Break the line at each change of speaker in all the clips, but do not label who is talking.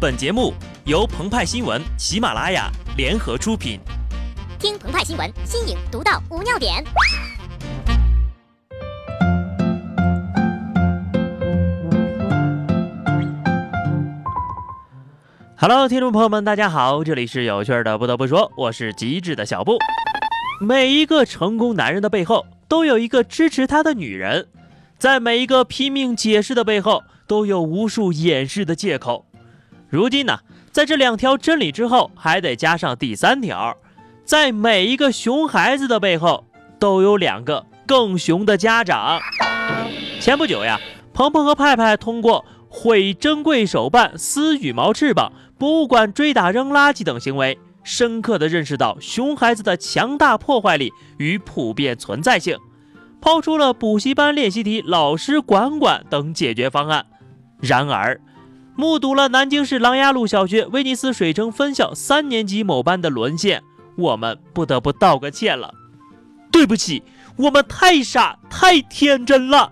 本节目由澎湃新闻、喜马拉雅联合出品。
听澎湃新闻，新颖独到，无尿点。
Hello，听众朋友们，大家好，这里是有趣的。不得不说，我是极致的小布。每一个成功男人的背后，都有一个支持他的女人；在每一个拼命解释的背后，都有无数掩饰的借口。如今呢，在这两条真理之后，还得加上第三条，在每一个熊孩子的背后，都有两个更熊的家长。前不久呀，鹏鹏和派派通过毁珍贵手办、撕羽毛翅膀、博物馆追打扔垃圾等行为，深刻地认识到熊孩子的强大破坏力与普遍存在性，抛出了补习班练习题、老师管管等解决方案。然而，目睹了南京市琅琊路小学威尼斯水城分校三年级某班的沦陷，我们不得不道个歉了。对不起，我们太傻太天真了。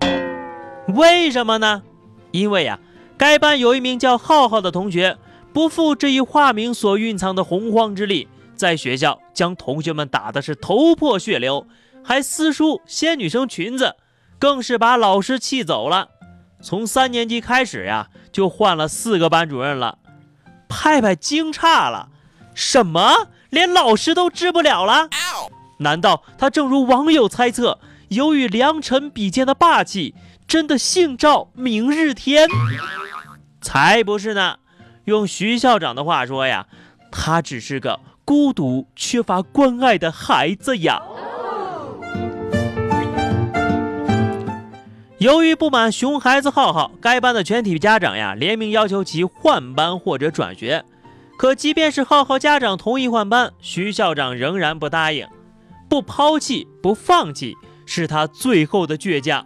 为什么呢？因为呀，该班有一名叫浩浩的同学，不负这一化名所蕴藏的洪荒之力，在学校将同学们打的是头破血流，还撕书掀女生裙子，更是把老师气走了。从三年级开始呀。就换了四个班主任了，派派惊诧了，什么？连老师都治不了了？难道他正如网友猜测，由于良辰比肩的霸气，真的姓赵明日天？才不是呢！用徐校长的话说呀，他只是个孤独、缺乏关爱的孩子呀。由于不满熊孩子浩浩，该班的全体家长呀联名要求其换班或者转学。可即便是浩浩家长同意换班，徐校长仍然不答应。不抛弃、不放弃，是他最后的倔强。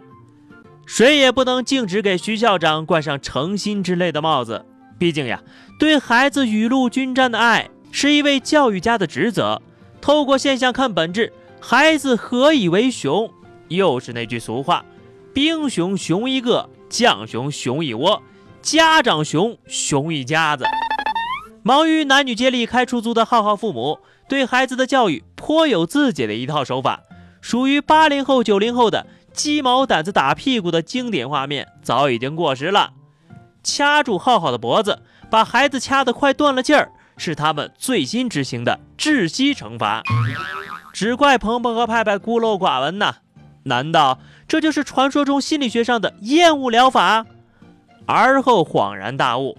谁也不能径直给徐校长冠上诚心之类的帽子。毕竟呀，对孩子雨露均沾的爱，是一位教育家的职责。透过现象看本质，孩子何以为熊？又是那句俗话。兵熊熊一个，将熊熊一窝，家长熊熊一家子。忙于男女接力开出租的浩浩父母，对孩子的教育颇有自己的一套手法。属于八零后、九零后的鸡毛掸子打屁股的经典画面，早已经过时了。掐住浩浩的脖子，把孩子掐得快断了劲儿，是他们最新执行的窒息惩罚。只怪鹏鹏和派派孤陋寡闻呐！难道？这就是传说中心理学上的厌恶疗法。而后恍然大悟，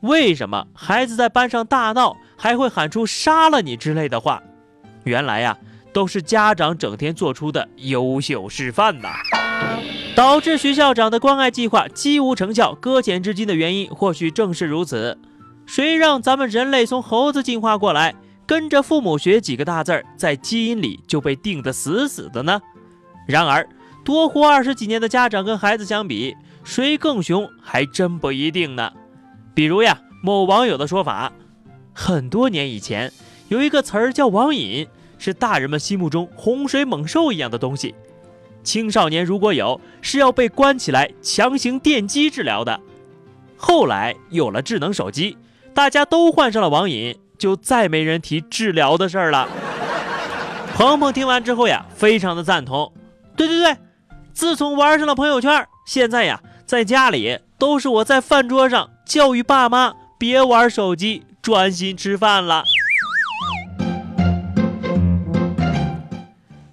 为什么孩子在班上大闹还会喊出“杀了你”之类的话？原来呀，都是家长整天做出的优秀示范呐。导致徐校长的关爱计划几无成效、搁浅至今的原因，或许正是如此。谁让咱们人类从猴子进化过来，跟着父母学几个大字儿，在基因里就被定得死死的呢？然而。多活二十几年的家长跟孩子相比，谁更熊还真不一定呢。比如呀，某网友的说法，很多年以前有一个词儿叫网瘾，是大人们心目中洪水猛兽一样的东西。青少年如果有，是要被关起来强行电击治疗的。后来有了智能手机，大家都患上了网瘾，就再没人提治疗的事儿了。鹏鹏听完之后呀，非常的赞同。对对对。自从玩上了朋友圈，现在呀，在家里都是我在饭桌上教育爸妈别玩手机，专心吃饭了。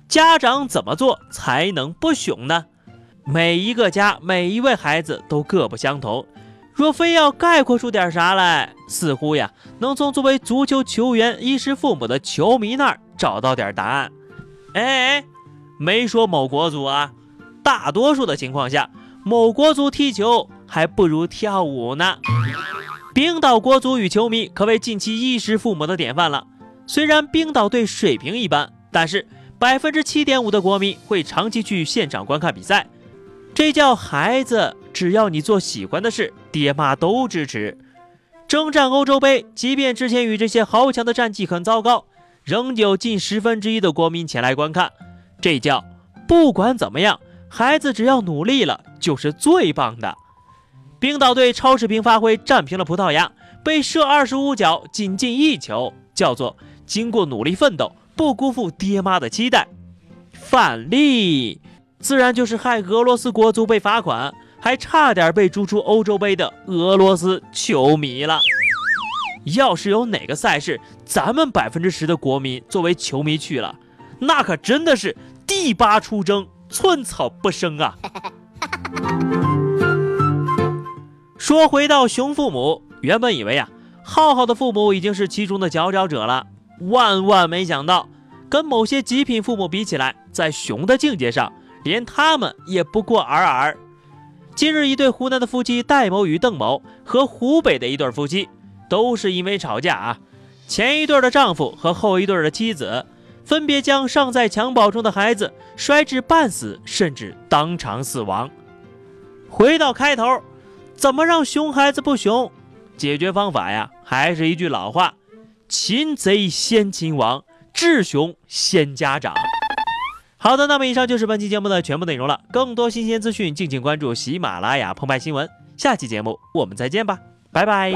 家长怎么做才能不熊呢？每一个家，每一位孩子都各不相同。若非要概括出点啥来，似乎呀，能从作为足球球员、衣食父母的球迷那儿找到点答案。哎，没说某国足啊。大多数的情况下，某国足踢球还不如跳舞呢。冰岛国足与球迷可谓近期衣食父母的典范了。虽然冰岛队水平一般，但是百分之七点五的国民会长期去现场观看比赛。这叫孩子，只要你做喜欢的事，爹妈都支持。征战欧洲杯，即便之前与这些豪强的战绩很糟糕，仍有近十分之一的国民前来观看。这叫不管怎么样。孩子只要努力了，就是最棒的。冰岛队超水平发挥战平了葡萄牙，被射二十五脚，仅进一球，叫做经过努力奋斗，不辜负爹妈的期待。反例，自然就是害俄罗斯国足被罚款，还差点被逐出欧洲杯的俄罗斯球迷了。要是有哪个赛事，咱们百分之十的国民作为球迷去了，那可真的是第八出征，寸草不生啊！说回到熊父母，原本以为啊，浩浩的父母已经是其中的佼佼者了，万万没想到，跟某些极品父母比起来，在熊的境界上，连他们也不过尔尔。近日，一对湖南的夫妻戴某与邓某和湖北的一对夫妻，都是因为吵架啊，前一对的丈夫和后一对的妻子，分别将尚在襁褓中的孩子摔至半死，甚至当场死亡。回到开头。怎么让熊孩子不熊？解决方法呀，还是一句老话：擒贼先擒王，治熊先家长。好的，那么以上就是本期节目的全部内容了。更多新鲜资讯，敬请关注喜马拉雅澎湃新闻。下期节目我们再见吧，拜拜。